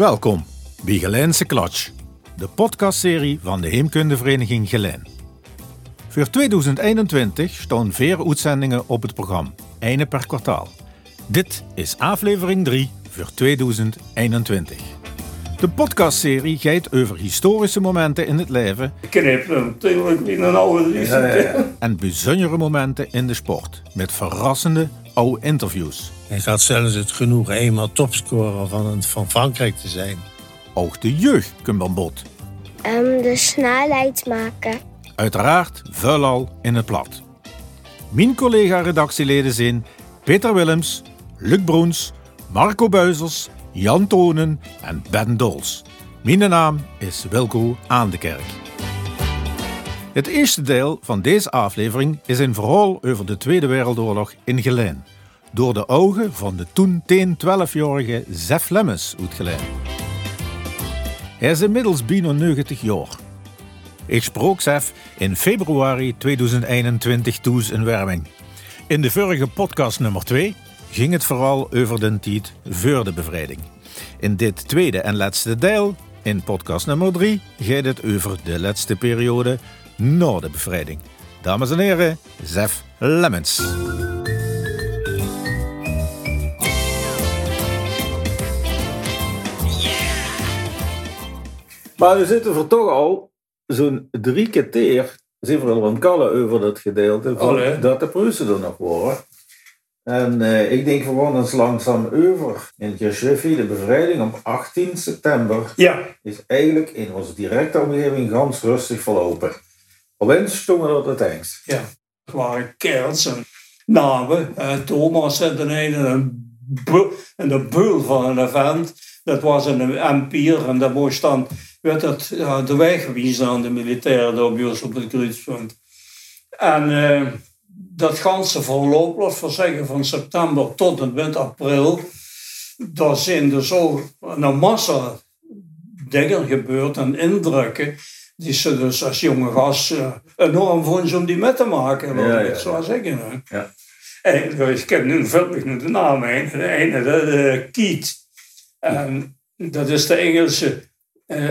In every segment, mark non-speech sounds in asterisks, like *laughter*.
Welkom bij Gelijnse Klatsch, de podcastserie van de Heemkundevereniging Gelijn. Voor 2021 staan vier uitzendingen op het programma, ene per kwartaal. Dit is aflevering 3 voor 2021. De podcastserie gaat over historische momenten in het leven knip natuurlijk in een oude en bijzondere momenten in de sport, met verrassende oude interviews. Hij had zelfs het genoegen eenmaal topscorer van, van Frankrijk te zijn. Ook de jeugd komt aan bod. Ehm, de snelheid maken. Uiteraard vuilal in het plat. Mijn collega-redactieleden zijn Peter Willems, Luc Broens, Marco Buizers, Jan Tonen en Ben Dols. Mijn naam is Wilco Aan de Kerk. Het eerste deel van deze aflevering is een verhaal over de Tweede Wereldoorlog in Gelijn. Door de ogen van de toen 10-12-jarige Zef Lemmens uitgeleid. Hij is inmiddels bijna 90 jaar. Ik sprak Zef in februari 2021 toes in Werming. In de vorige podcast nummer 2 ging het vooral over de tijd voor de bevrijding. In dit tweede en laatste deel, in podcast nummer 3, gaat het over de laatste periode na de bevrijding. Dames en heren, Zef Lemmens. Maar we zitten voor toch al zo'n drie keer zijn we al aan het kallen over dat gedeelte van Allee. dat de Pruisen er nog waren. En eh, ik denk gewoon eens langzaam over. In Geschiffie, de bevrijding op 18 september, Ja, is eigenlijk in onze directe omgeving ganz rustig verlopen. Alleen stonden we dat het engst. ja. Het waren kerels en namen. eh, Thomas en de ene en de beul van een event. Dat was een empier en dat moest dan werd het, ja, de weg gewezen aan de militairen daar bij ons op het kruispunt. En eh, dat ganse verloop, laat we zeggen, van september tot en met april, daar zijn dus ook een massa dingen gebeurd en indrukken die ze dus als jonge gast eh, enorm vonden ze om die met te maken, laat Ja, ik ja, het zo zeggen. Ja. En dus, ik heb nu nu de naam heen. De ene, de, de. En dat is de Engelse eh,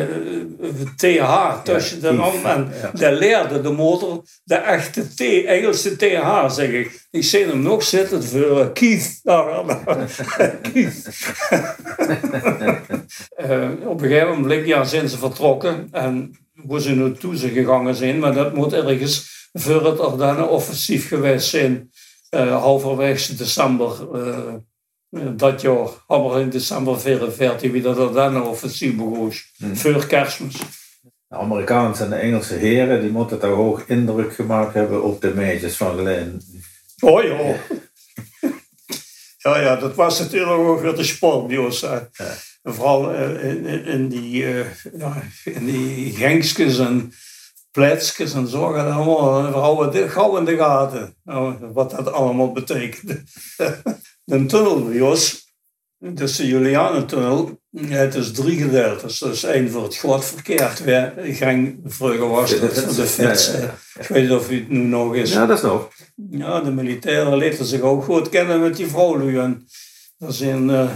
TH tussen de Keith, naam. En ja. de leerde de motor de echte T, Engelse TH, zeg ik. Ik zie hem nog zitten voor eh, Keith. Daar, *laughs* Keith. *laughs* Eh, op een gegeven moment ja, zijn ze vertrokken en hoe ze naartoe ze gegangen zijn, maar dat moet ergens voor het Ardennen-offensief geweest zijn, eh halverwege december eh, eh, dat jaar, maar in december 44 wie dat Ardennen-offensief begon, voor kerstmis. De Amerikaanse en de Engelse heren die moeten toch hoog indruk gemaakt hebben op de meisjes van Gelijn. Oh ja. *laughs* Ja, ja, dat was natuurlijk ook weer de sport ons. hè. En Vooral eh, in, in, in die, eh, ja, in die en pletsjes en zo. gaan allemaal we houden gauw in de gaten. Wat dat allemaal betekent. *laughs* de tunnel bij ons, dus de Julianentunnel, het is drie gedeeltes. Dus één voor het gladverkeer, twee gang vroeger was dat voor de *laughs* fiets. Ja, ja, ja. Ik weet niet of het nu nog is. Ja, dat is nog. Ja, de militairen lieten zich ook goed kennen met die vrouwen. En er zijn eh,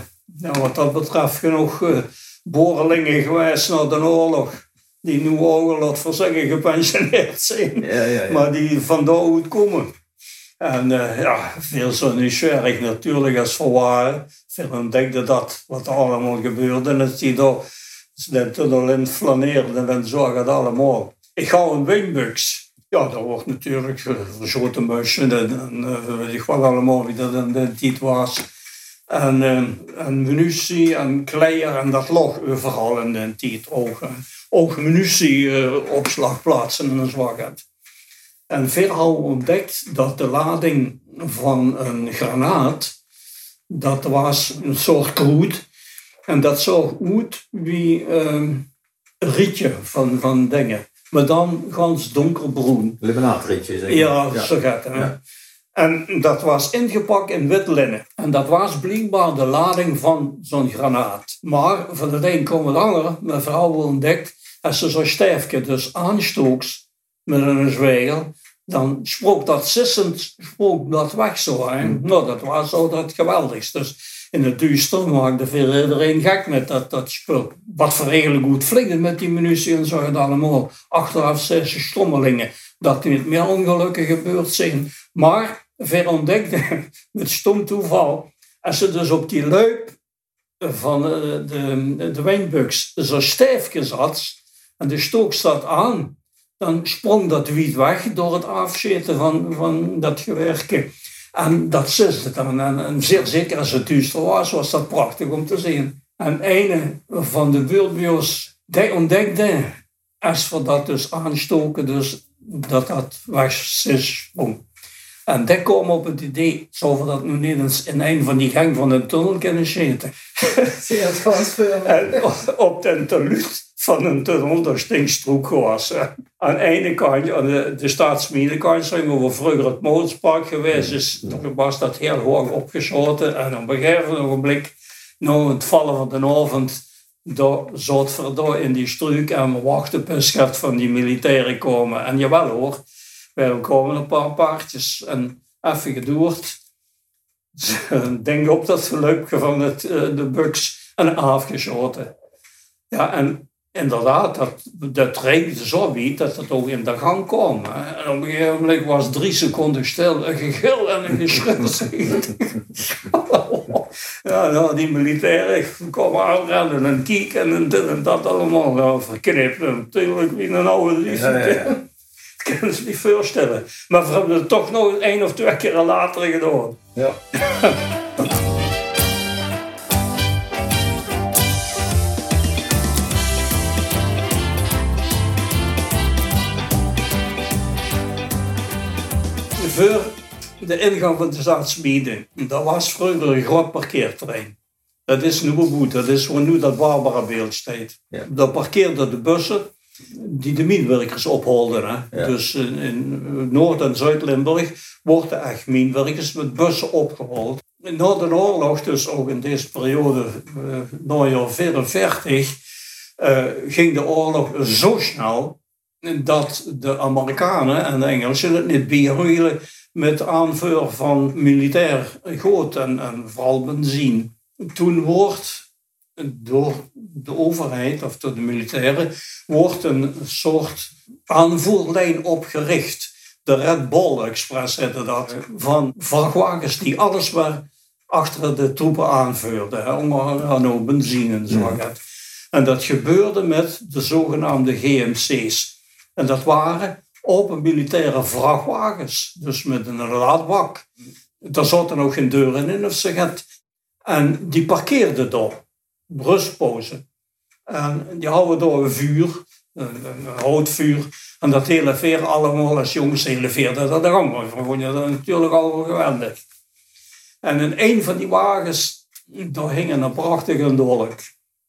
wat dat betreft genoeg uh, boorlingen geweest na de oorlog. Die nu ook, laat voor zeggen, gepensioneerd zijn. Maar die van daaruit komen. En eh, ja, veel zo nieuwsgierig natuurlijk als verwaren. Veel ontdekte dat wat er allemaal gebeurde. En dat die daar de tunnel in flaneerde en zo gaat allemaal. Ik ga een wingbux. Ja, dat wordt natuurlijk verschoten musje en, en eh, weet ik wat allemaal wie dat in de tijd was. En, eh, en munitie en kleier en dat lag overal in de tijd ook. eh. Ook munitieopslagplaatsen en zo gaat. En hadden ontdekt dat de lading van een granaat, dat was een soort kroet. En dat zag uit wie ehm, een rietje van, van dingen. Maar dan gans donkerbroen. Limonaatrietje, zeg maar. Ja, zo gaat het. Ja. En dat was ingepakt in wit linnen. En dat was blijkbaar de lading van zo'n granaat. Maar van het een kwam het andere. Mijn vrouw ontdekt, als ze zo'n stijfje dus aanstooks met een zwijger, dan spook dat sissend dat weg zo. Hè? Nou, dat was zo dat geweldigste. Dus in het duister maakte veel iedereen gek met dat, dat spul. Wat voor eigenlijk goed vliegen met die munitie en zo het allemaal. Achteraf zes stommelingen. Dat niet meer ongelukken gebeurd zijn. Maar ver ontdekte, *laughs* met stom toeval, als ze dus op die luip van eh, de, de, de wijnbuks zo stijf zat en de stook staat aan, dan sprong dat wiet weg door het afzeten van, van dat gewerken. En dat ziste dan. En, zeer zeker als het duister was, was dat prachtig om te zien. En een van de buurtbio's, die ontdekte, als we dat dus aanstoken, dus dat dat wegsprong. En die kwam op het idee, zou we dat nu niet eens in een van die gang van de tunnel kunnen zitten. Zeer transfer. *laughs* en op de teluut van een tunnel, daar stinkstroek was. Aan de ene kant, aan de, de staatsmiedenkant, zijn we vroeger het Moonspark geweest, dus toen was dat heel hoog opgeschoten. En op een gegeven ogenblik, na het vallen van de avond, daar zat we in die struik en we wachten op een schat van die militairen komen. En jawel hoor, wij komen een paar paardjes en even gedoerd. *laughs* Denk op dat gelukkige van het, eh, de buks en afgeschoten. Ja, en inderdaad, dat, dat regende zo niet dat het ook in de gang kwam. En op een gegeven moment was drie seconden stil, een gegil en een geschut. *laughs* ja, nou, die militairen kwamen aanrennen en kieken en dit en dat allemaal. Ja, verknipt natuurlijk wie een oude ja, ja, ja. Dat kunnen ze niet voorstellen. Maar we hebben het toch nog één of twee keer later gedaan. Ja. *laughs* voor de ingang van de Zaadsmiede. Dat was vroeger een groot parkeerterrein. Dat is nu goed, dat is nu dat Barbara beeld staat. Ja. Daar parkeerden de bussen die de minwerkers opholden. Hè. Dus in, in Noord- en Zuid-Limburg worden echt minwerkers met bussen opgehaald. Na de oorlog, dus ook in deze periode, uh, na jaar 44, uh, ging de oorlog zo snel dat de Amerikanen en de Engelsen het niet bijhielden met aanvuur van militair goed en, en vooral benzine. Toen wordt door de overheid of door de militairen wordt een soort aanvoerlijn opgericht. De Red Bull Express heette dat. Van vrachtwagens die alles maar achter de troepen aanvuurden. Om aan benzine en zo. En dat gebeurde met de zogenaamde GMC's. En dat waren open militaire vrachtwagens, dus met een laadbak. Daar zaten ook geen deuren in of het. En die parkeerden daar, rustpozen. En die houden door een vuur, een, een houtvuur. En dat hele allemaal als jongens hele dat allemaal. vond je dat natuurlijk al geweldig. En in een van die wagens, daar hing een prachtige dolk.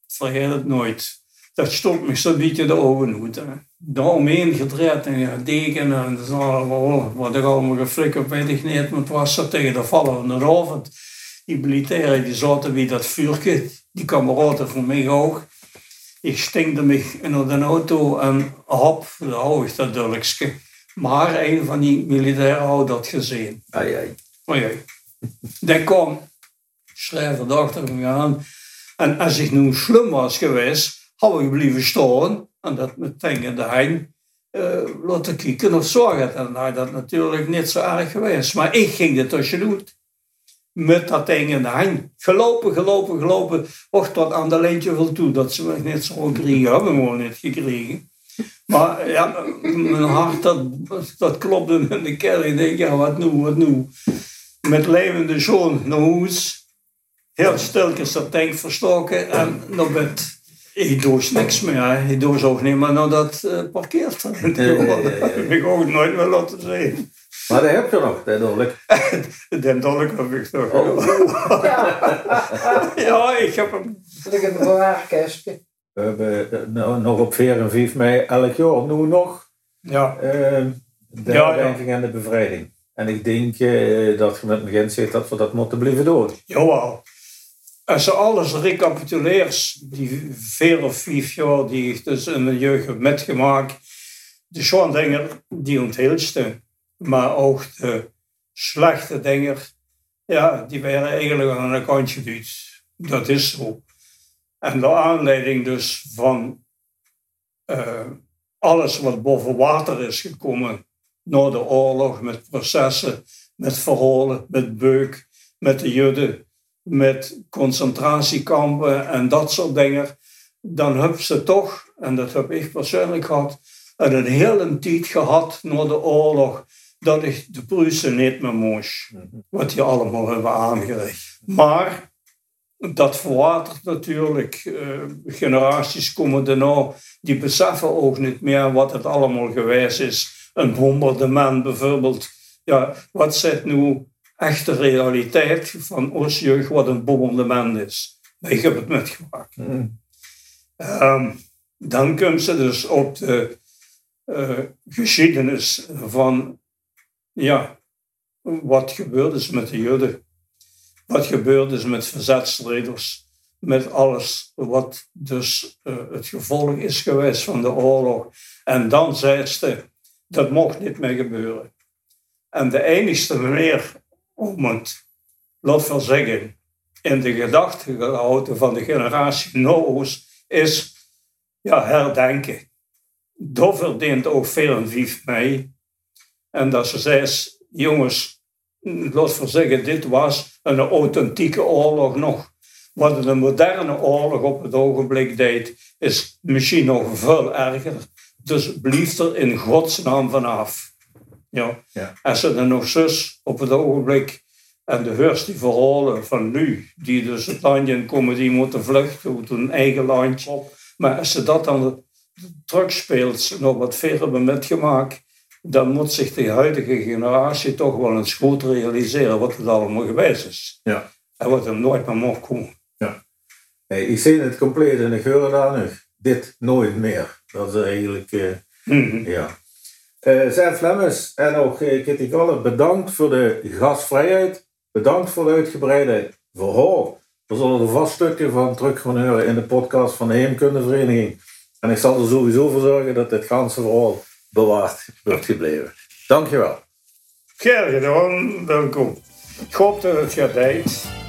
Vergeet het nooit. Dat stond me zo'n beetje de ogen uit daaromheen gedraaid en gedeken en zo, wat ik allemaal geflikkerd weet ik niet, maar het was zo tegen de vallen van de avond. Die militairen die zaten bij dat vuurtje, die kameraden van mij ook. Ik stinkte me in de auto en hop, daar hou ik dat duidelijkste. Maar een van die militairen had dat gezien. Ai, ai. Ai, ai. Kwam, schrijver achter me aan. En als ik nu slim was geweest, ik blijven staan en dat meteen in de hein uh, laten kijken of zorgen. En nou, dat natuurlijk niet zo erg geweest. Maar ik ging er tussenuit. Met dat ding in de hein. Gelopen, gelopen, gelopen. Och, tot aan de lijntje vol toe. Dat ze me niet zo kregen. Hebben we gewoon niet gekregen. Maar ja, mijn hart, dat, dat klopte in de keel. Ik denk, ja, wat nu, wat nu? Met levende zoon naar huis. Heel stilkens dat tank verstoken en naar bed. Ik doe niks meer. Ik doe ook niet meer naar dat uh, parkeert. Dat *laughs* heb ik ook nooit meer laten zien. Maar dat heb je nog, dat dolk. *laughs* Den dolk heb ik nog. Oh. *laughs* ja, ik heb hem. Ik heb een bewaarkastje. We hebben uh, nog op 4 en 5 mei elk jaar nu nog ja. Uh, de ja, herdenking ja. en de bevrijding. En ik denk uh, dat je met me gent zegt dat we dat moeten blijven doen. Jawel als je alles recapituleert, die vier of vijf jaar die ik dus in mijn jeugd heb metgemaakt, de schoon dingen, die onthielste. Maar ook de slechte dingen, ja, die werden eigenlijk aan een kantje geduwd. Dat is zo. En de aanleiding dus van eh, alles wat boven water is gekomen na de oorlog, met processen, met verholen, met beuk, met de Joden, met concentratiekampen en dat soort dingen, dan hebben ze toch, en dat heb ik persoonlijk gehad, een hele tijd gehad na de oorlog dat ik de Pruisen niet meer moest. Wat die allemaal hebben aangericht. Maar dat verwatert natuurlijk. Uh, generaties komen daarna, die beseffen ook niet meer wat het allemaal geweest is. Een bombardement bijvoorbeeld. Ja, wat zit nu echte realiteit van ons jeugd wat een bombardement is? Ik heb het metgemaakt. Mm. Um, dan komen ze dus op de uh, geschiedenis van ja, wat gebeurd is met de Joden. Wat gebeurd is met verzetsstrijders. Met alles wat dus uh, het gevolg is geweest van de oorlog. En dan zei ze, dat mocht niet meer gebeuren. En de enigste manier om het, laat wel zeggen, in de gedachten van de generatie Noos is ja, herdenken. Dat verdient ook veel en vief mee. En dat ze zei, jongens, laat voor zeggen, dit was een authentieke oorlog nog. Wat een moderne oorlog op het ogenblik deed, is misschien nog veel erger. Dus blijf er in godsnaam vanaf. Ja. ja. Als ze er nog zus op het ogenblik en de heurst die verhalen van nu, die dus het landje komen, die moeten vluchten uit hun eigen landje. Maar als ze dat dan terugspeelt, nog wat verder hebben metgemaakt, dan moet zich de huidige generatie toch wel eens goed realiseren wat het allemaal geweest is. Ja. En wat er nooit meer mocht komen. Ja. Hey, ik zie het compleet en ik hoor daar nog. Dit nooit meer. Dat is eigenlijk, uh, mm -hmm. ja. Uh, zijn Flemmers en ook uh, Kitty Kalle, bedankt voor de gastvrijheid. Bedankt voor het uitgebreide verhaal. We zullen er vast stukken van horen in de podcast van de Heemkundevereniging. En ik zal er sowieso voor zorgen dat dit ganse verhaal bewaard wordt gebleven. Dankjewel. Graag gedaan, welkom. Ik hoop dat het gaat uit.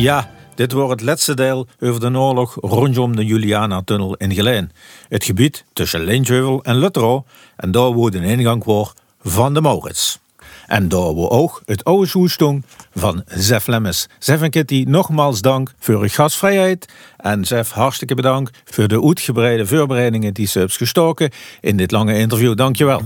Ja, dit wordt het laatste deel over de oorlog rondom de Juliana-tunnel in Geleen. Het gebied tussen Lintjeuvel en Lutro en daar een ingang voor van de Maurits. En daar wordt ook het oude schoestong van Zef Lemmes. Zef en Kitty, nogmaals dank voor uw gastvrijheid. En Zef, hartstikke bedankt voor de uitgebreide voorbereidingen die ze hebben gestoken in dit lange interview. Dankjewel.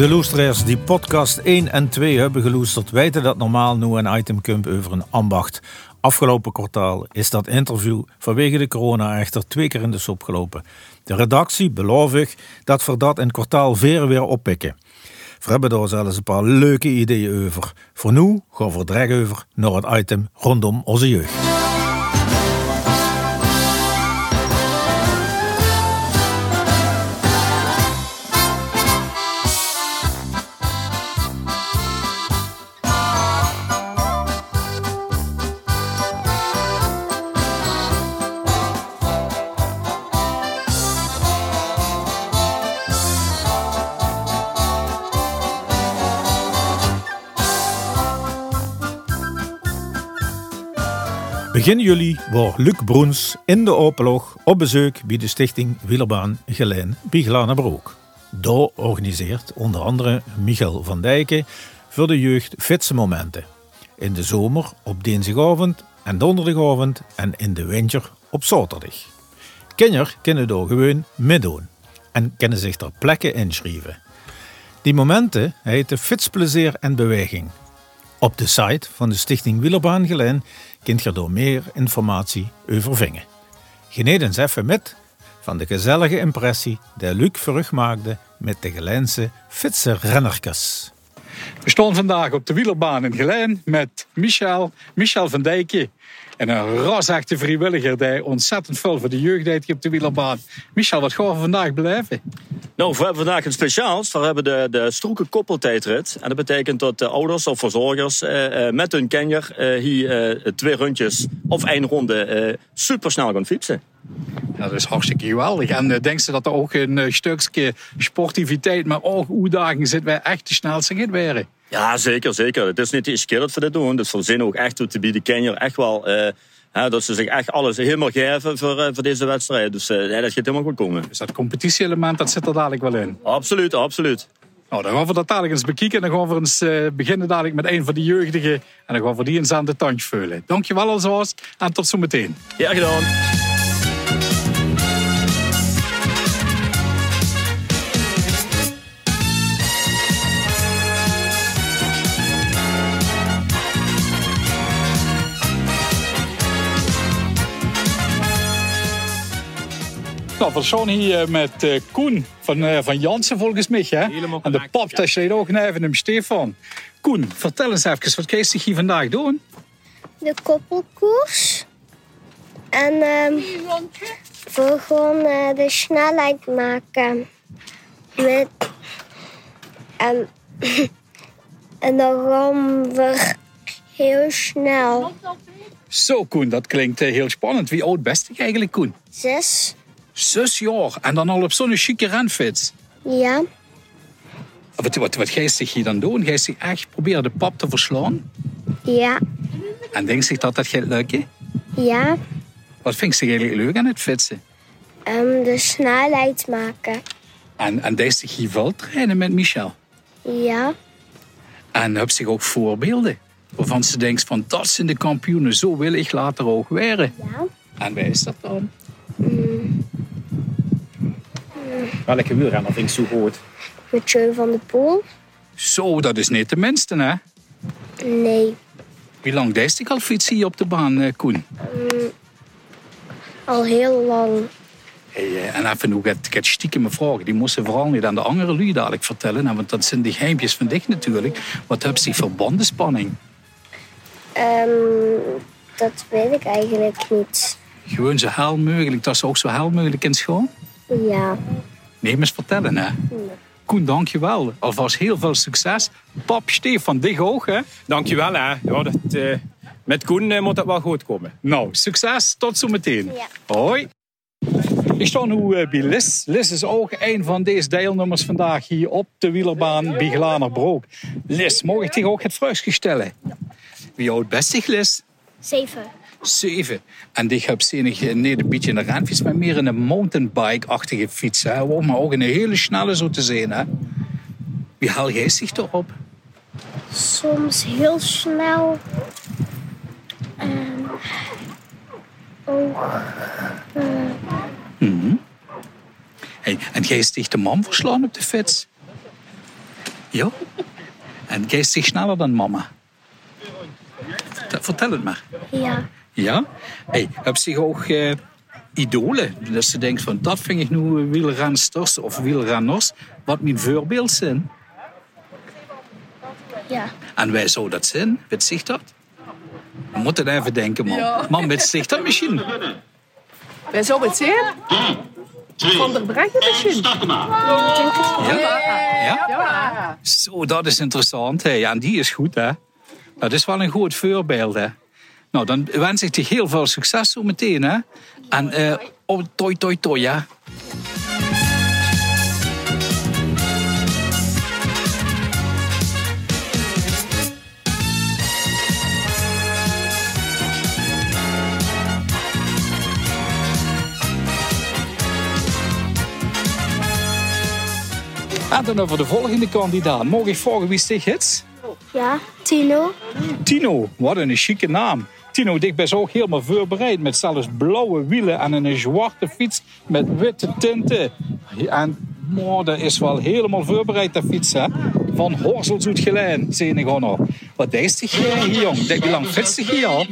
De loesteraars die podcast 1 en 2 hebben geloesterd weten dat normaal nu een item komt over een ambacht. Afgelopen kwartaal is dat interview vanwege de corona echter twee keer in de sop gelopen. De redactie beloof ik dat we dat in kwartaal 4 weer oppikken. We hebben daar zelfs een paar leuke ideeën over. Voor nu gaan we direct over naar het item rondom onze jeugd. Begin juli was Luc Broens in de Openlog op bezoek bij de stichting Wielerbaan Geleen bij Broek. Daar organiseert onder andere Michael van Dijken voor de jeugd fitse momenten. In de zomer op dinsdagavond en donderdagavond en in de winter op zaterdag. Kinderen kunnen daar gewoon meedoen en kunnen zich ter plekke inschrijven. Die momenten heten Fitsplezier en Beweging Op de site van de Stichting Wielerbaan Geleen kunt je door meer informatie over vingen. Geniet eens even met van de gezellige impressie die Luc Verrug maakte met de Geleense fietser rennerkes. We staan vandaag op de wielerbaan in Geleen met Michel, Michel van Dijkje. En een rasachte vrijwilliger die ontzettend veel voor de jeugd deed op de wielerbaan. Michel, wat gaan we vandaag beleven? Nou, we hebben vandaag een speciaals. We hebben de, de Stroeken koppeltijdrit. En dat betekent dat de ouders of verzorgers eh, eh, met hun kenjer eh, hier twee rondjes of één ronde eh, supersnel gaan fietsen. Dat is hartstikke geweldig. En uh, denk ze dat er ook een uh, stukje sportiviteit, maar ook uitdaging zit wij echt de snelste gaan werden? Ja, zeker, zeker. Het is niet de eerste keer dat we dit doen. Dus we zijn ook echt te bieden kenjer echt wel... Uh, Hè, dat ze zich echt alles helemaal geven voor, voor deze wedstrijd. Dus dat gaat helemaal goed komen. Dus dat competitieelement, dat zit er dadelijk wel in? Absoluut, absoluut. Nou, dan gaan we dat dadelijk eens bekijken. En dan gaan we eens beginnen dadelijk met een van de jeugdigen. En dan gaan we die eens aan de tandje vullen. Dankjewel alzoos en tot zometeen. Ja, gedaan. Staan hier met uh, Koen van, uh, van Jansen volgens mij. Hè? Helemaal en de pap, daar staat ook even hem Stefan. Koen, vertel eens even, wat ga je hier vandaag doen? De koppelkoers. En um, we gaan uh, de snelheid maken. Met, um, *laughs* en dan gaan we heel snel. Zo Koen, dat klinkt heel spannend. Wie oud best je eigenlijk Koen? Zes. Zes jaar. En dan al op zo'n chique renfiets. Ja. Wat, wat, wat ga je zich hier dan doen? Ga je zich echt proberen de pap te verslaan? Ja. En denk je dat dat gaat lukken? Ja. Wat vind je eigenlijk leuk aan het fietsen? Um, de snelheid maken. En, en deze zich hier wel trainen met Michel? Ja. En heb zich ook voorbeelden? Waarvan ze denkt van dat zijn de kampioenen, zo wil ik later ook werden. Ja. En wie is dat dan? Mm. Welke wielrenner vind je zo goed? Mathieu van der Poel. Zo, dat is niet de minste, hè? Nee. Wie lang deed ik al fietsen hier op de baan, eh, Koen? Mm. Al heel lang. Hey, en even hoe het, het stiekem vragen. Die moesten vooral niet aan de andere lui dadelijk vertellen. hè, Want dat zijn die geheimpjes van dich natuurlijk. Wat heb je voor bandenspanning? Um, dat weet ik eigenlijk niet. Gewoon zo hel mogelijk. Dat is ook zo hel mogelijk in school? Ja. Neem eens vertellen, hè. Koen, dankjewel. Alvast heel veel succes. Pap Stefan, dich ook, hè. Dankjewel, hè. Ja, dat, uh, met Koen uh, moet dat wel goed komen. Nou, succes. Tot zometeen. Ja. Hoi. Ik sta nu uh, bij Lis. Lis is ook een van deze deelnemers vandaag hier op de wielerbaan bij Glanerbroek. Lis, mag ik tegen ook het vraagje stellen? Wie oud best zich, Lis? Zeven. Zeven. En ik heb zenig niet een beetje een renfiets, maar meer een mountainbike-achtige fiets. Hè. Maar ook een hele snelle zo te zijn. Hè. Wie haal jij zich erop? Soms heel snel. En ook. Uh... Mm -hmm. hey, en jij is de man verslaan op de fiets? Ja? En jij is zich sneller dan mama? Vertel het maar. Ja. Ja? Hey, heb je ook uh, idolen? Dat ze denkt van, dat vind ik nu wielrensters of wielrenners, wat mijn voorbeeld zijn. Ja. En wij zouden dat zijn, weet zich dat? We moeten even denken, man. Ja. Man, weet zich dat misschien? Wij zouden het zien. Van der Breggen misschien. Ja. Ja? ja? Zo, dat is interessant. Hè. Ja, en die is goed, hè. Dat is wel een goed voorbeeld, hè. Nou, dan wens ik je heel veel succes zo meteen, hè. En uh, oh, toi, toi, toi, ja. En dan over de volgende kandidaat. Mogen ik vragen wie zich is? Ja, Tino. Tino, wat een chique naam. Tino, ik ben ook helemaal voorbereid met zelfs blauwe wielen en een zwarte fiets met witte tinten. En oh, dat is wel helemaal voorbereid, dat fiets. Hè? van Horsels uit Gelijn, zie ik nog. Wat is je hier, jong? Denk je lang fietsen hier al?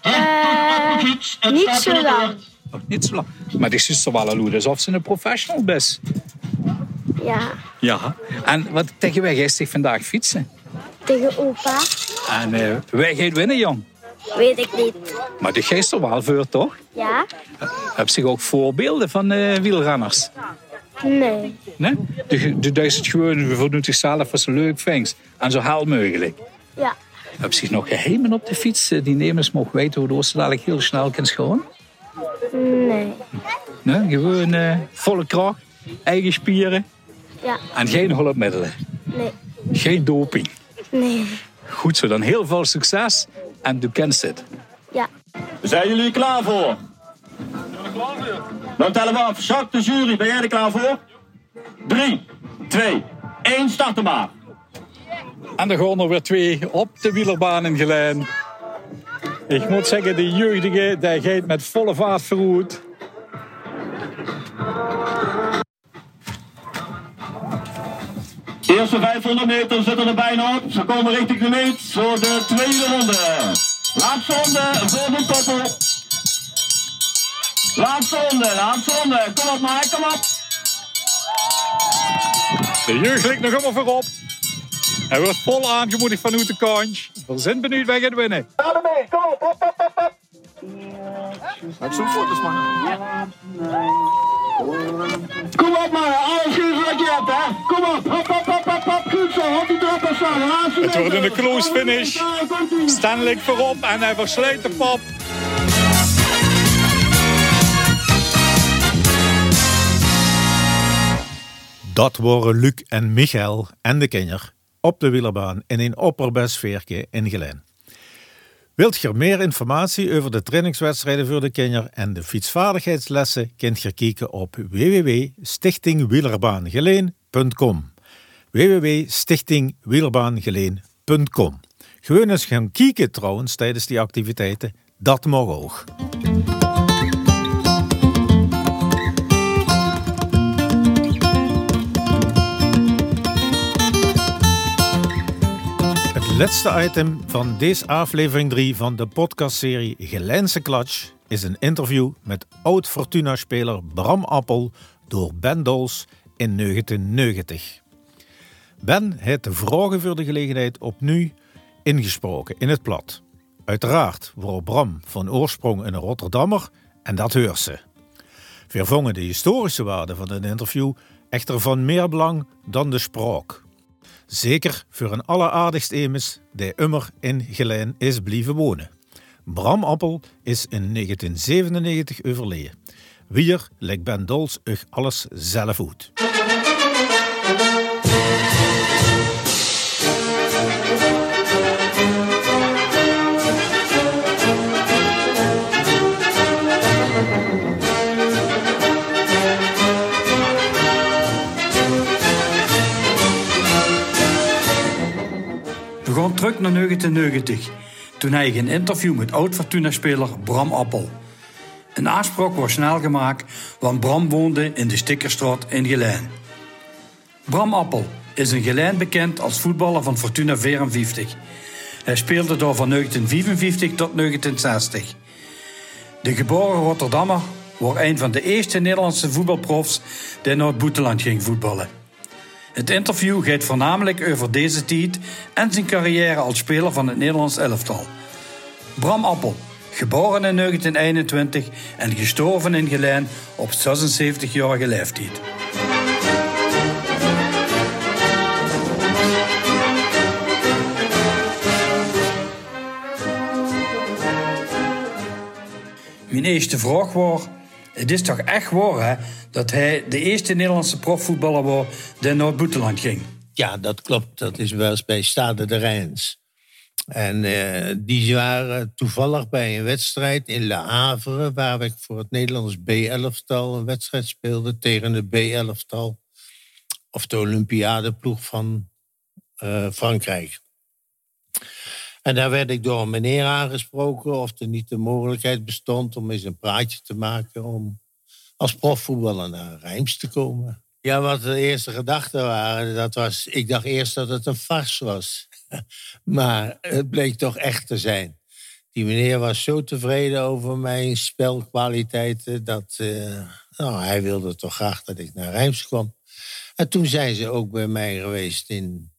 Eh, niet zo lang. Nog niet zo lang. Maar die is wel al alsof ze een professional best. Ja, Ja. En wat tegen wij gisteren vandaag fietsen? tegen opa. En eh, wij gaan winnen, jong. Weet ik niet. Maar die geest er wel voor, toch? Ja? Heb je ook voorbeelden van eh, wielrenners? Nee. Nee? De, de, het gewoon, we voldoen zichzelf wat ze leuk vindt. En zo haal mogelijk. Ja. Heb je nog geheimen op de fiets eh, die nemers mogen weten waardoor ze dadelijk heel snel kunnen schoon? Nee. Nee? Gewoon eh, volle kracht, eigen spieren Ja. en geen hulpmiddelen. Nee. Geen doping. Nee. Goed zo, dan heel veel succes en du kent het. Ja. Zijn jullie klaar voor? Dan tellen we af. Jacques, de jury, ben jij er klaar voor? 3, 2, 1, starten maar. En dan gaan er weer twee op de wielerbaan in Gelijn. Ik moet zeggen, de jeugdige, die gaat met volle vaart verroerd. De eerste 500 meter zitten er bijna op. Ze komen richting de meet voor de tweede ronde. Laatste ronde voor de koppel. Laatste ronde, laatste ronde. Kom op maar, kom op. De jeugd nog helemaal voorop. Hij wordt vol aangemoedigd vanuit de kantje. We zijn benieuwd wie gaat winnen. Ga ermee, kom op, op, op, op. Heb zo'n foto's maken? Kom op maar, alles is wat je hebt hè. Kom op, hop, hop, hop, hop, hop. Goed zo, op die trappen staan. Laatste Het wordt een close finish. Stanley voorop en hij verslijt de pap. Dat waren Luc en Michael en de Kenjer op de wielerbaan in een opperbestveerke in Gelijn. Wilt je meer informatie over de trainingswedstrijden voor de Kenjer en de fietsvaardigheidslessen, kunt je kijken op www.stichtingwielerbaangeleen.com www.stichtingwielerbaangeleen.com Gewoon eens gaan kijken trouwens tijdens die activiteiten, dat mag ook. Laatste item van deze aflevering 3 van de podcastserie Gelijnse Klatsch is een interview met oud-Fortuna-speler Bram Appel door Ben Dols in 1990. Ben heeft de vragen voor de gelegenheid opnieuw ingesproken in het plat. Uiteraard wordt Bram van oorsprong een Rotterdammer en dat hoort ze. De historische waarde van het interview echter van meer belang dan de spraak. Zeker voor een alleraardigst emes die immer in Gelijn is blijven wonen. Bram Appel is in 1997 overleden. Wier legt Ben Dols alles zelf uit. We gaan terug naar 1990, toen hij een interview met oud-Fortuna-speler Bram Appel. Een aanspraak was snel gemaakt, want Bram woonde in de Stikkerstraat in Gelijn. Bram Appel is in Gelijn bekend als voetballer van Fortuna 54. Hij speelde daar van 1955 tot 1960. De geboren Rotterdammer was een van de eerste Nederlandse voetbalprofs die naar het buitenland ging voetballen. Het interview gaat voornamelijk over deze tijd en zijn carrière als speler van het Nederlands elftal. Bram Appel, geboren in 1921 en gestorven in Gelijn op 76-jarige leeftijd. Mijn eerste vraag was: Het is toch echt waar hè, dat hij de eerste Nederlandse profvoetballer was die naar buitenland ging? Ja, dat klopt. Dat is wel eens bij Stade de Rijns. En eh, die waren toevallig bij een wedstrijd in Le Havre... waar ik voor het Nederlands B-elftal een wedstrijd speelde... tegen de B-elftal of de Olympiadeploeg van eh, Frankrijk. En daar werd ik door een meneer aangesproken... of er niet de mogelijkheid bestond om eens een praatje te maken... om als profvoetballer naar Rijms te komen. Ja, wat de eerste gedachten waren, dat was... Ik dacht eerst dat het een farce was. *laughs* maar het bleek toch echt te zijn. Die meneer was zo tevreden over mijn spelkwaliteiten... dat uh, nou, hij wilde toch graag dat ik naar Rijms kwam. En toen zijn ze ook bij mij geweest in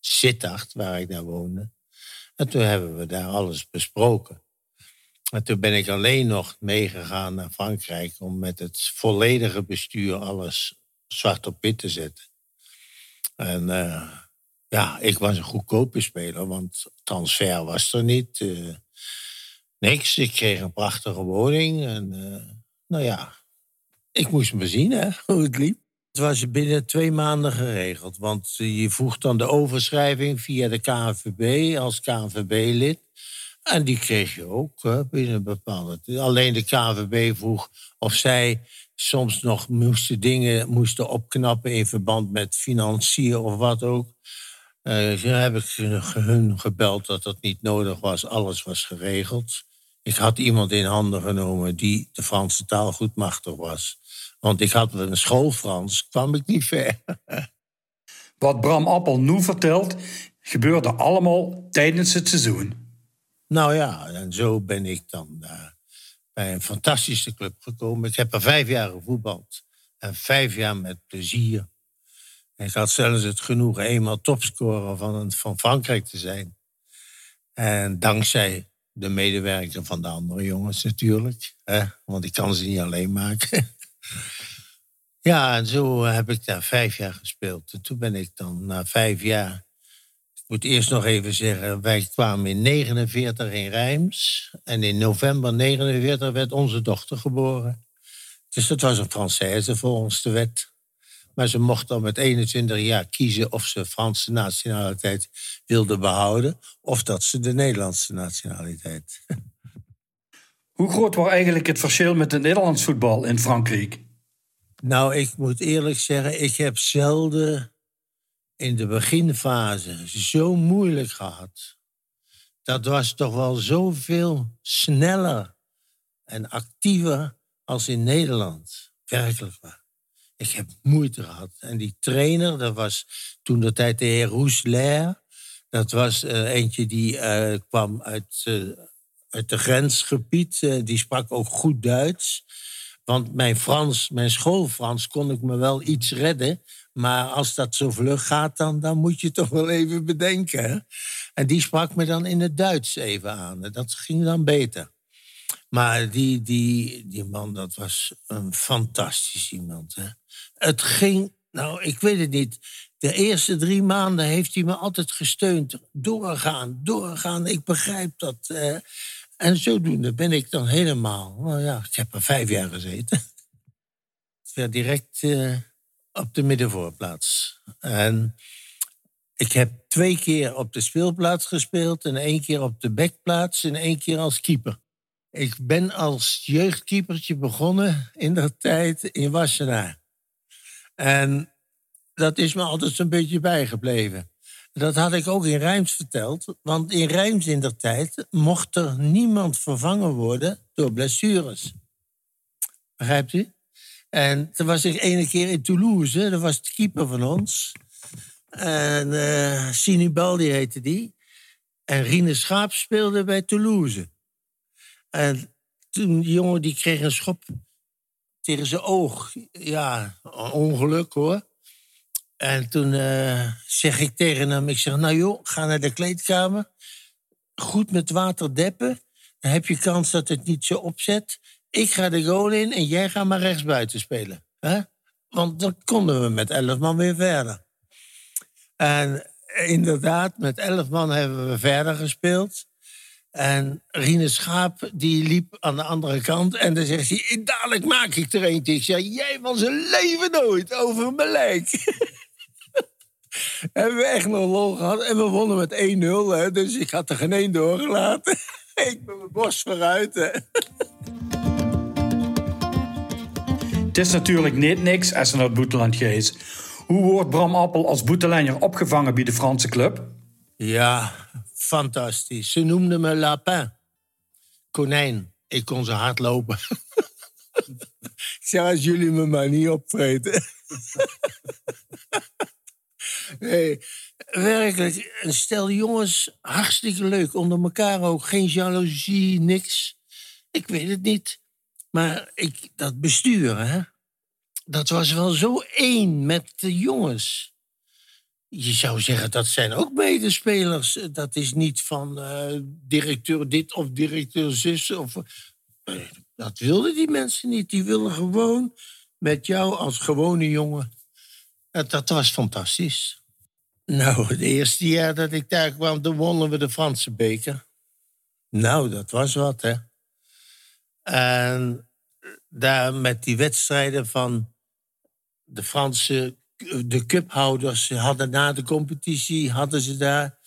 Sittard, waar ik daar woonde. En toen hebben we daar alles besproken. En toen ben ik alleen nog meegegaan naar Frankrijk om met het volledige bestuur alles zwart op wit te zetten. En uh, ja, ik was een goedkope speler, want transfer was er niet. Uh, niks. Ik kreeg een prachtige woning. En uh, nou ja, ik moest me zien hoe het liep. Het was binnen twee maanden geregeld. Want je vroeg dan de overschrijving via de KNVB als KNVB-lid. En die kreeg je ook binnen een bepaalde... Alleen de KNVB vroeg of zij soms nog moesten dingen moesten opknappen... in verband met financiën of wat ook. Uh, heb ik hun gebeld dat dat niet nodig was. Alles was geregeld. Ik had iemand in handen genomen die de Franse taal goed machtig was. Want ik had een school Frans, kwam ik niet ver. *laughs* Wat Bram Appel nu vertelt, gebeurde allemaal tijdens het seizoen. Nou ja, en zo ben ik dan uh, bij een fantastische club gekomen. Ik heb er vijf jaar gevoetbald. En vijf jaar met plezier. Ik had zelfs het genoegen eenmaal topscorer van, van Frankrijk te zijn. En dankzij de medewerker van de andere jongens natuurlijk. Hè? Want ik kan ze niet alleen maken. *laughs* ja, en zo heb ik daar vijf jaar gespeeld. En toen ben ik dan na vijf jaar ik moet eerst nog even zeggen, wij kwamen in 49 in Rijms. En in november 49 werd onze dochter geboren. Dus dat was een Française volgens de wet. Maar ze mocht dan met 21 jaar kiezen of ze Franse nationaliteit wilde behouden. of dat ze de Nederlandse nationaliteit. *laughs* Hoe groot was eigenlijk het verschil met het Nederlands voetbal in Frankrijk? Nou, ik moet eerlijk zeggen, ik heb zelden in de beginfase zo moeilijk gehad. Dat was toch wel zoveel sneller en actiever als in Nederland. Werkelijk waar. Ik heb moeite gehad. En die trainer, dat was toen de tijd de heer Rousseler. Dat was uh, eentje die uh, kwam uit, uh, uit de grensgebied. die sprak ook goed Duits. Want mijn Frans, mijn schoolfrans, kon ik me wel iets redden. Maar als dat zo vlug gaat, dan, dan moet je toch wel even bedenken. En die sprak me dan in het Duits even aan. Dat ging dan beter. Maar die, die, die man, dat was een fantastisch iemand. Hè? Het ging, nou, ik weet het niet. De eerste drie maanden heeft hij me altijd gesteund. Doorgaan, doorgaan, ik begrijp dat. Eh. En zodoende ben ik dan helemaal. Nou ja, ik heb er vijf jaar gezeten. *laughs* Werd direct. Uh, op de middenvoorplaats. En ik heb twee keer op de speelplaats gespeeld en één keer op de backplaats en één keer als keeper. Ik ben als jeugdkeepertje begonnen in dat tijd in Wassenaar. En dat is me altijd een beetje bijgebleven. Dat had ik ook in Rijms verteld, want in Rijms in der tijd mocht er niemand vervangen worden door blessures. Begrijpt u? En toen was ik ene keer in Toulouse, dat was de keeper van ons. En uh, Sinibaldi heette die. En Rine Schaap speelde bij Toulouse. En toen die jongen die kreeg een schop tegen zijn oog. Ja, ongeluk hoor. En toen uh, zeg ik tegen hem, ik zeg, nou joh, ga naar de kleedkamer. Goed met water deppen. Dan heb je kans dat het niet zo opzet ik ga de goal in en jij gaat maar rechtsbuiten spelen. Hè? Want dan konden we met elf man weer verder. En inderdaad, met elf man hebben we verder gespeeld. En Rine Schaap, die liep aan de andere kant. En dan zegt hij, dadelijk maak ik er eentje. Ik zeg, jij van zijn leven nooit over mijn lijk. *laughs* hebben we echt nog lol gehad. En we wonnen met 1-0. Dus ik had er geen één doorgelaten. *laughs* ik ben mijn borst vooruit. Hè. Het is natuurlijk niet niks als ze naar het boeteland gaat. Hoe wordt Bram Appel als boetelanger opgevangen bij de Franse club? Ja, fantastisch. Ze noemden me Lapin. Konijn. Ik kon ze hard lopen. *laughs* Ik als jullie me maar niet opvreten. *laughs* nee, werkelijk, een stel jongens, hartstikke leuk. Onder elkaar ook, geen jaloezie, niks. Ik weet het niet. Maar ik, dat bestuur, hè, dat was wel zo één met de jongens. Je zou zeggen, dat zijn ook medespelers. Dat is niet van eh, directeur dit of directeur zus. Of, dat wilden die mensen niet. Die wilden gewoon met jou als gewone jongen. Dat, dat was fantastisch. Nou, het eerste jaar dat ik daar kwam, toen wonnen we de Franse beker. Nou, dat was wat, hè. En daar met die wedstrijden van de Franse, de cuphouders hadden na de competitie, hadden ze daar.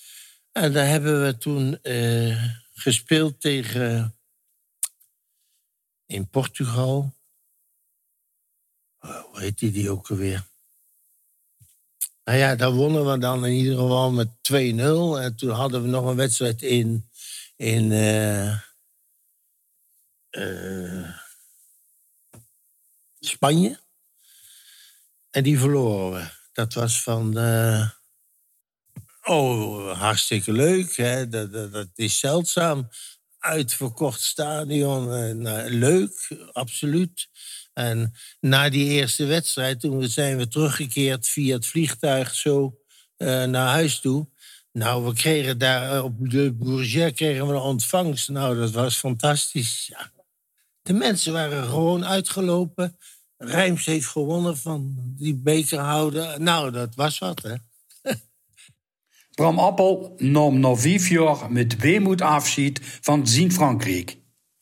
En daar hebben we toen eh, gespeeld tegen in Portugal. Oh, hoe heet die, die ook alweer? Nou ja, daar wonnen we dan in ieder geval met 2-0. En toen hadden we nog een wedstrijd in, in uh, uh, Spanje. En die verloren we. Dat was van. Uh, oh, hartstikke leuk. Hè? Dat, dat, dat is zeldzaam uitverkocht stadion. Eh, nou, leuk, absoluut. En na die eerste wedstrijd, toen zijn we teruggekeerd via het vliegtuig zo uh, naar huis toe. Nou, we kregen daar eh, op de Bourget kregen we een ontvangst. Nou, dat was fantastisch. Ja. De mensen waren gewoon uitgelopen. Rijms heeft gewonnen van die bekerhouder. Nou, dat was wat, hè. *laughs* Bram Appel nam na vijf jaar met weemoed afscheid van zijn Frankrijk.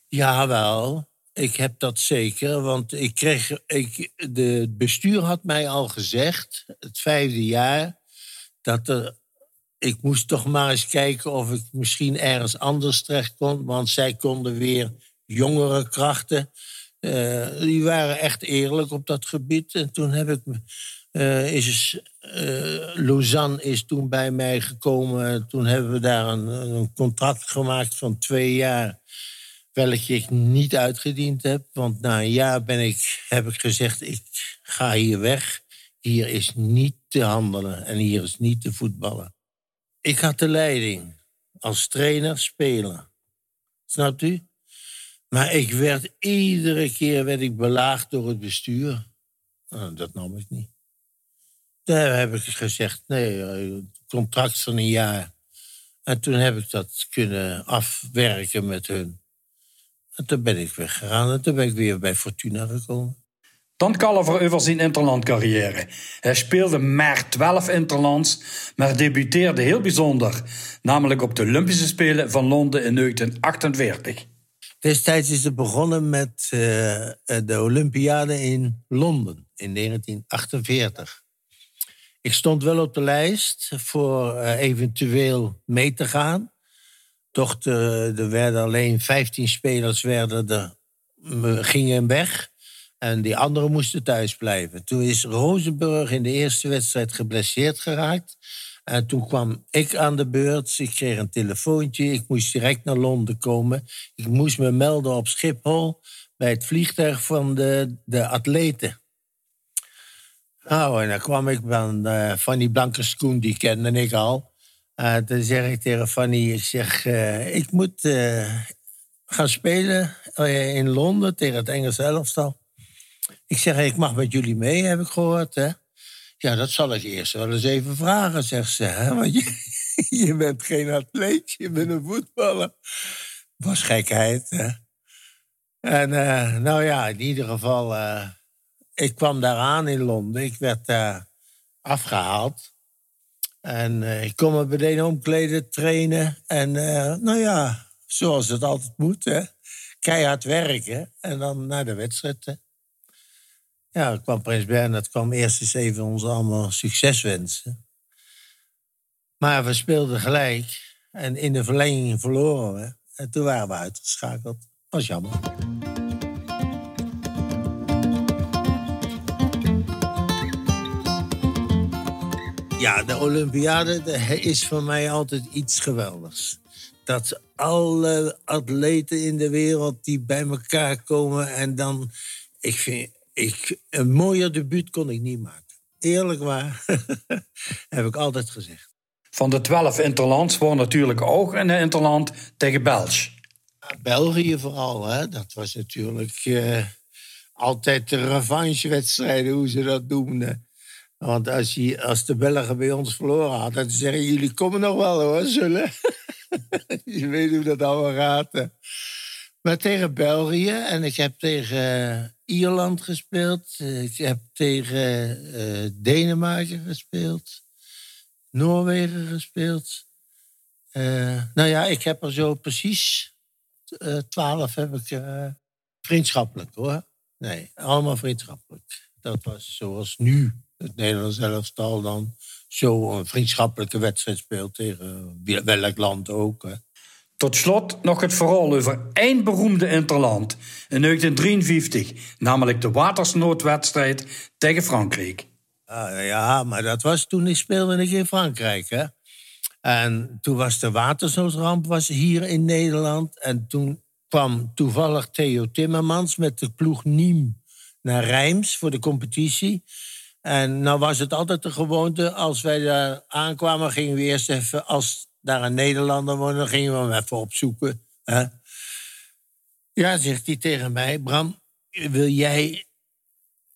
Jawel, ik heb dat zeker. Want ik kreeg, ik, de, het bestuur had mij al gezegd, het vijfde jaar, dat er, ik moest toch maar eens kijken of ik misschien ergens anders terecht kon. Want zij konden weer jongere krachten. Uh, die waren echt eerlijk op dat gebied. En toen heb ik uh, is, uh, Lausanne is toen bij mij gekomen. Toen hebben we daar een, een contract gemaakt van twee jaar. Welke ik niet uitgediend heb. Want na een jaar ben ik, heb ik gezegd: ik ga hier weg. Hier is niet te handelen en hier is niet te voetballen. Ik had de leiding als trainer, speler. Snapt u? Maar ik werd iedere keer werd ik belaagd door het bestuur. Nou, dat nam ik niet. Daar heb ik gezegd, nee, eh, contract van een jaar. En toen heb ik dat kunnen afwerken met hun. En toen ben ik weggegaan en toen ben ik weer bij Fortuna gekomen. Dan Kalver over zijn interlandcarrière. Hij speelde maar 12 interlands, maar debuteerde heel bijzonder. Namelijk op de Olympische Spelen van Londen in 1948. Destijds is het begonnen met uh, de Olympiade in Londen in 1948. Ik stond wel op de lijst voor uh, eventueel mee te gaan. Toch, de, er werden alleen 15 spelers werden er, gingen weg. En die anderen moesten thuis blijven. Toen is Rozenburg in de eerste wedstrijd geblesseerd geraakt. En toen kwam ik aan de beurt. Ik kreeg een telefoontje. Ik moest direct naar Londen komen. Ik moest me melden op Schiphol bij het vliegtuig van de, de atleten. Nou, en dan kwam ik van uh, Fanny Blankenskoen, die kende ik al. Uh, toen zeg ik tegen Fanny, ik zeg, uh, ik moet gaan spelen in Londen tegen het Engelse elftal. Ik zeg, ik mag met jullie mee, heb ik gehoord. Hè? Ja, dat zal ik eerst wel eens even vragen, zegt ze. Hè? Want je, *laughs* je bent geen atleet, je bent een voetballer. Was gekheid, hè? En nou ja, in ieder geval ik kwam daar aan in Londen. Ik werd afgehaald. En uh, ik kon me meteen omkleden, trainen. En uh, nou ja, zoals het altijd moet. Hè. Keihard werken en dan naar de wedstrijd. Ja, kwam Prins Bernhard kwam eerst eens even ons allemaal succes wensen. Maar we speelden gelijk. En in de verlenging verloren we. En toen waren we uitgeschakeld. Was jammer. Ja, de Olympiade is voor mij altijd iets geweldigs. Dat alle atleten in de wereld die bij elkaar komen en dan ik vind, ik, een mooier debuut kon ik niet maken. Eerlijk waar, *laughs* heb ik altijd gezegd. Van de twaalf interlands won natuurlijk ook een interland tegen België. België vooral, hè? dat was natuurlijk eh, altijd de revanchewedstrijden, hoe ze dat noemden. Want als, je, als de Belgen bij ons verloren hadden, dan zeggen jullie komen nog wel hoor, zullen. *laughs* je weet hoe dat allemaal gaat. Maar tegen België en ik heb tegen Ierland gespeeld. Ik heb tegen eh, Denemarken gespeeld. Noorwegen gespeeld. Eh, nou ja, ik heb er zo precies eh, twaalf heb ik eh, vriendschappelijk hoor. Nee, allemaal vriendschappelijk. Dat was zoals nu het Nederlands elftal dan zo een vriendschappelijke wedstrijd speelt tegen welk land ook. Hè. Tot slot nog het verhaal over één beroemde interland in 1953, namelijk de watersnoodwedstrijd tegen Frankrijk. Ah, ja, maar dat was toen ik speelde ik in Frankrijk. Hè? En toen was de watersnoodramp was hier in Nederland. En toen kwam toevallig Theo Timmermans met de ploeg Niem naar Rijms voor de competitie. En nou was het altijd de gewoonte, als wij daar aankwamen, gingen we eerst even, als daar een Nederlander woonde, gingen we hem even opzoeken. Hè? Ja, zegt hij tegen mij, Bram, wil jij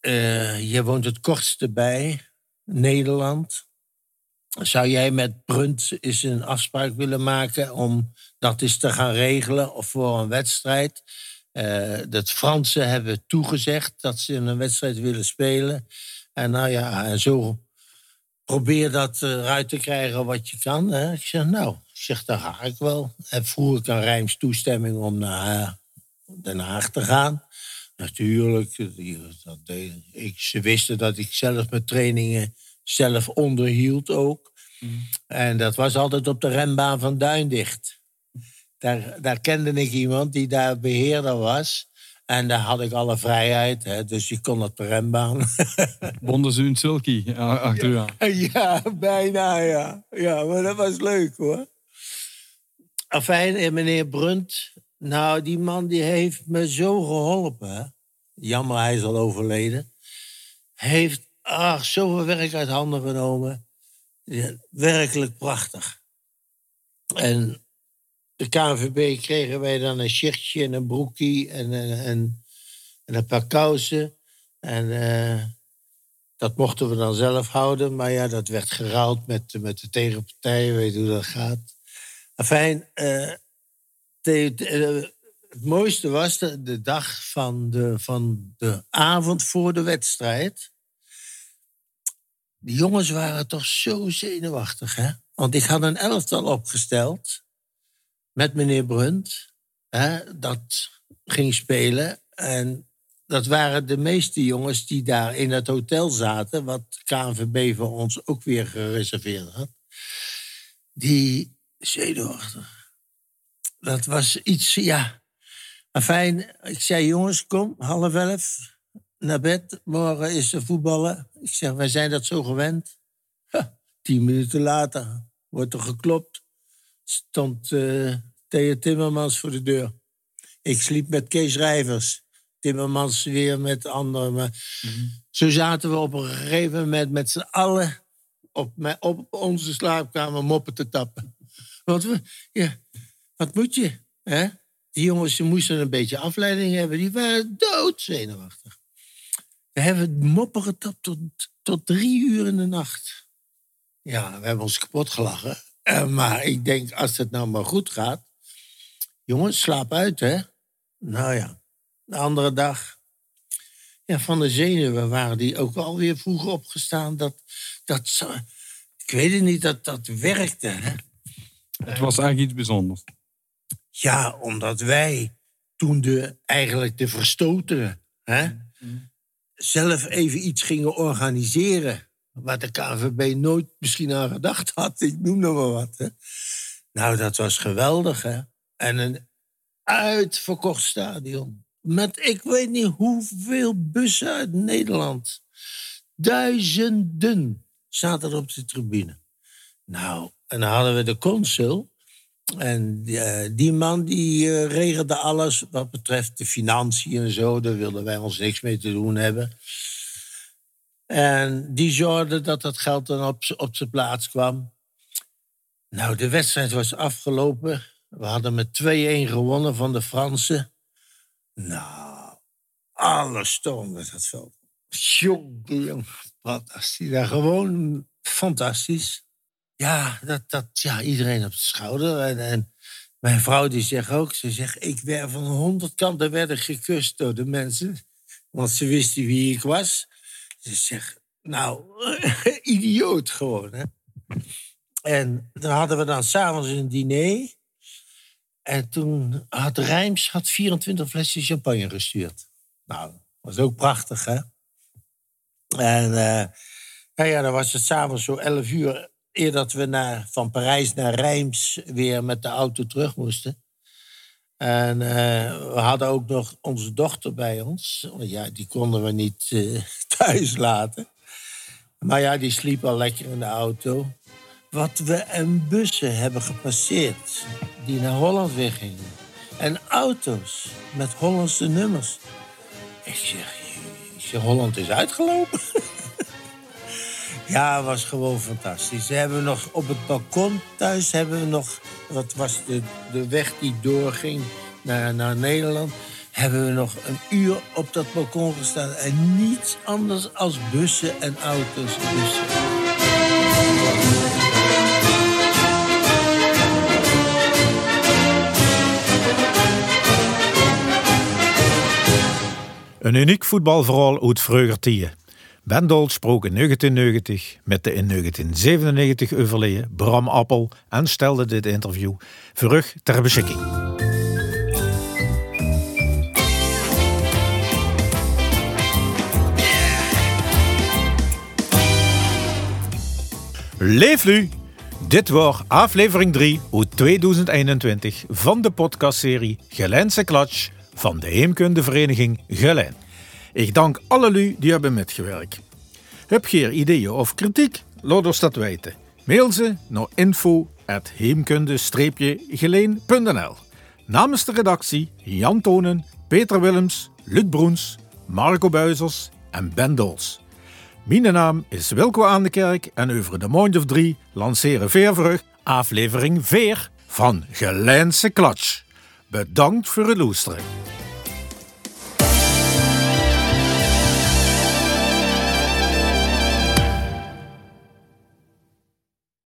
eh, je woont het kortste bij Nederland. Zou jij met Brunt eens een afspraak willen maken om dat eens te gaan regelen of voor een wedstrijd? Eh dat Fransen hebben toegezegd dat ze een wedstrijd willen spelen. En nou ja, en zo probeer dat eruit te krijgen wat je kan. Hè? Ik zeg, nou, zeg, dan ga ik wel. En vroeg ik aan Rijms toestemming om naar eh, Den Haag te gaan. Natuurlijk, die- dat ik, ze wisten dat ik zelf mijn trainingen zelf onderhield ook. En dat was altijd op de rembaan van Duindicht. Daar, daar kende ik iemand die daar beheerder was. En daar had ik alle vrijheid, hè, dus je kon op de rembaan. *laughs* Bonderzoen Sulky a- achter u aan. ja, bijna, ja. Ja, maar dat was leuk, hoor. Afijn, en meneer Brunt, nou, die man die heeft me zo geholpen. hè. Jammer, hij is al overleden. Heeft ach, zoveel werk uit handen genomen. Ja, werkelijk prachtig. En de KNVB kregen wij dan een shirtje en een broekie en, en, en, en een paar kousen. En eh, dat mochten we dan zelf houden. Maar ja, dat werd geruild met, met de tegenpartij. Je weet hoe dat gaat. Enfin, eh, de- de- eh, het mooiste was de, de dag van de, van de avond voor de wedstrijd. Die jongens waren toch zo zenuwachtig, hè? Want ik had een elftal opgesteld met meneer Brunt. Hè, dat ging spelen. En dat waren de meeste jongens die daar in het hotel zaten... wat KNVB voor ons ook weer gereserveerd had. Die zenuwachtig. Dat was iets, ja... Fijn, ik zei, jongens, kom, half elf, naar bed. Morgen is er voetballen. Ik zeg, wij zijn dat zo gewend. Ha, tien minuten later wordt er geklopt. Stond eh Theo Timmermans voor de deur. Ik sliep met Kees Rijvers. Timmermans weer met anderen. Maar Zo zaten we op een gegeven moment met z'n allen op, mijn, op onze slaapkamer moppen te tappen. Want we, ja, wat moet je? Hè? Die jongens die moesten een beetje afleiding hebben. Die waren doodzenuwachtig. We hebben moppen getapt tot, tot drie uur in de nacht. Ja, we hebben ons kapot gelachen. Eh, maar ik denk, als het nou maar goed gaat... Jongens, slaap uit, hè? Nou ja, de andere dag... Ja, van de zenuwen waren die ook alweer vroeg opgestaan. Dat, dat, ik weet het niet, dat dat werkte, hè? Het was eigenlijk iets bijzonders. Ja, omdat wij toen de, eigenlijk de verstoteren... Hè, zelf even iets gingen organiseren... waar de KNVB nooit misschien aan gedacht had. Ik noem nog maar wat. Hè. Nou, dat was geweldig, hè. En een uitverkocht stadion. Met ik weet niet hoeveel bussen uit Nederland. Duizenden zaten er op de tribune. Nou, en dan hadden we de consul. En eh, die man die eh, regelde alles wat betreft de financiën en zo. Daar wilden wij ons niks mee te doen hebben. En die zorgde dat dat geld dan op, op zijn plaats kwam. Nou, de wedstrijd was afgelopen. We hadden met 2-1 gewonnen van de Fransen. Nou, alles stoomde dat veld. Jongen, fantastisch. Ja, gewoon fantastisch. Ja, dat, dat, ja, iedereen op de schouder. En, en mijn vrouw die zegt ook, ze zegt, ik werd van honderd kanten werden gekust door de mensen. Want ze wisten wie ik was. Ze zegt, nou, *laughs* idioot gewoon, hè. En dan hadden we dan s'avonds een diner. En toen had Rijms had 24 flesjes champagne gestuurd. Nou, was ook prachtig, hè? En eh, nou ja, dan was het s'avonds zo 11 uur... eer dat we naar, van Parijs naar Rijms weer met de auto terug moesten. En eh, we hadden ook nog onze dochter bij ons. Want ja, die konden we niet eh, *laughs* thuis laten. Maar ja, die sliep al lekker in de auto. Wat we een bussen hebben gepasseerd die naar Holland weer gingen. En auto's met Hollandse nummers. Ik zeg Holland is uitgelopen. *laughs* ja, was gewoon fantastisch. Ze hebben nog op het balkon thuis hebben we nog... Dat was de, de weg die doorging naar, naar Nederland. Hebben we nog een uur op dat balkon gestaan. En niets anders als bussen en auto's. Bussen. Een uniek voetbalverhaal uit vroeger tijden. Bendel sprak in 1990 met de in 1997 overleden Bram Appel en stelde dit interview terug ter beschikking. Leef nu! Dit was aflevering 3 uit 2021 van de podcastserie Gelijnse Klatsch van de Heemkundevereniging Gelijn. Ik dank alle lu die hebben metgewerkt. Heb je ideeën of kritiek? Laat ons dat weten. Mail ze naar info.heemkunde-geleen.nl Namens de redactie Jan Tonen, Peter Willems, Luc Broens, Marco Buizers en Ben Dols. Mijn naam is Wilco aan de Kerk en over de maand of drie lanceren Veervrug aflevering 4 van Gelijnse Klatsch. Bedankt voor het luisteren.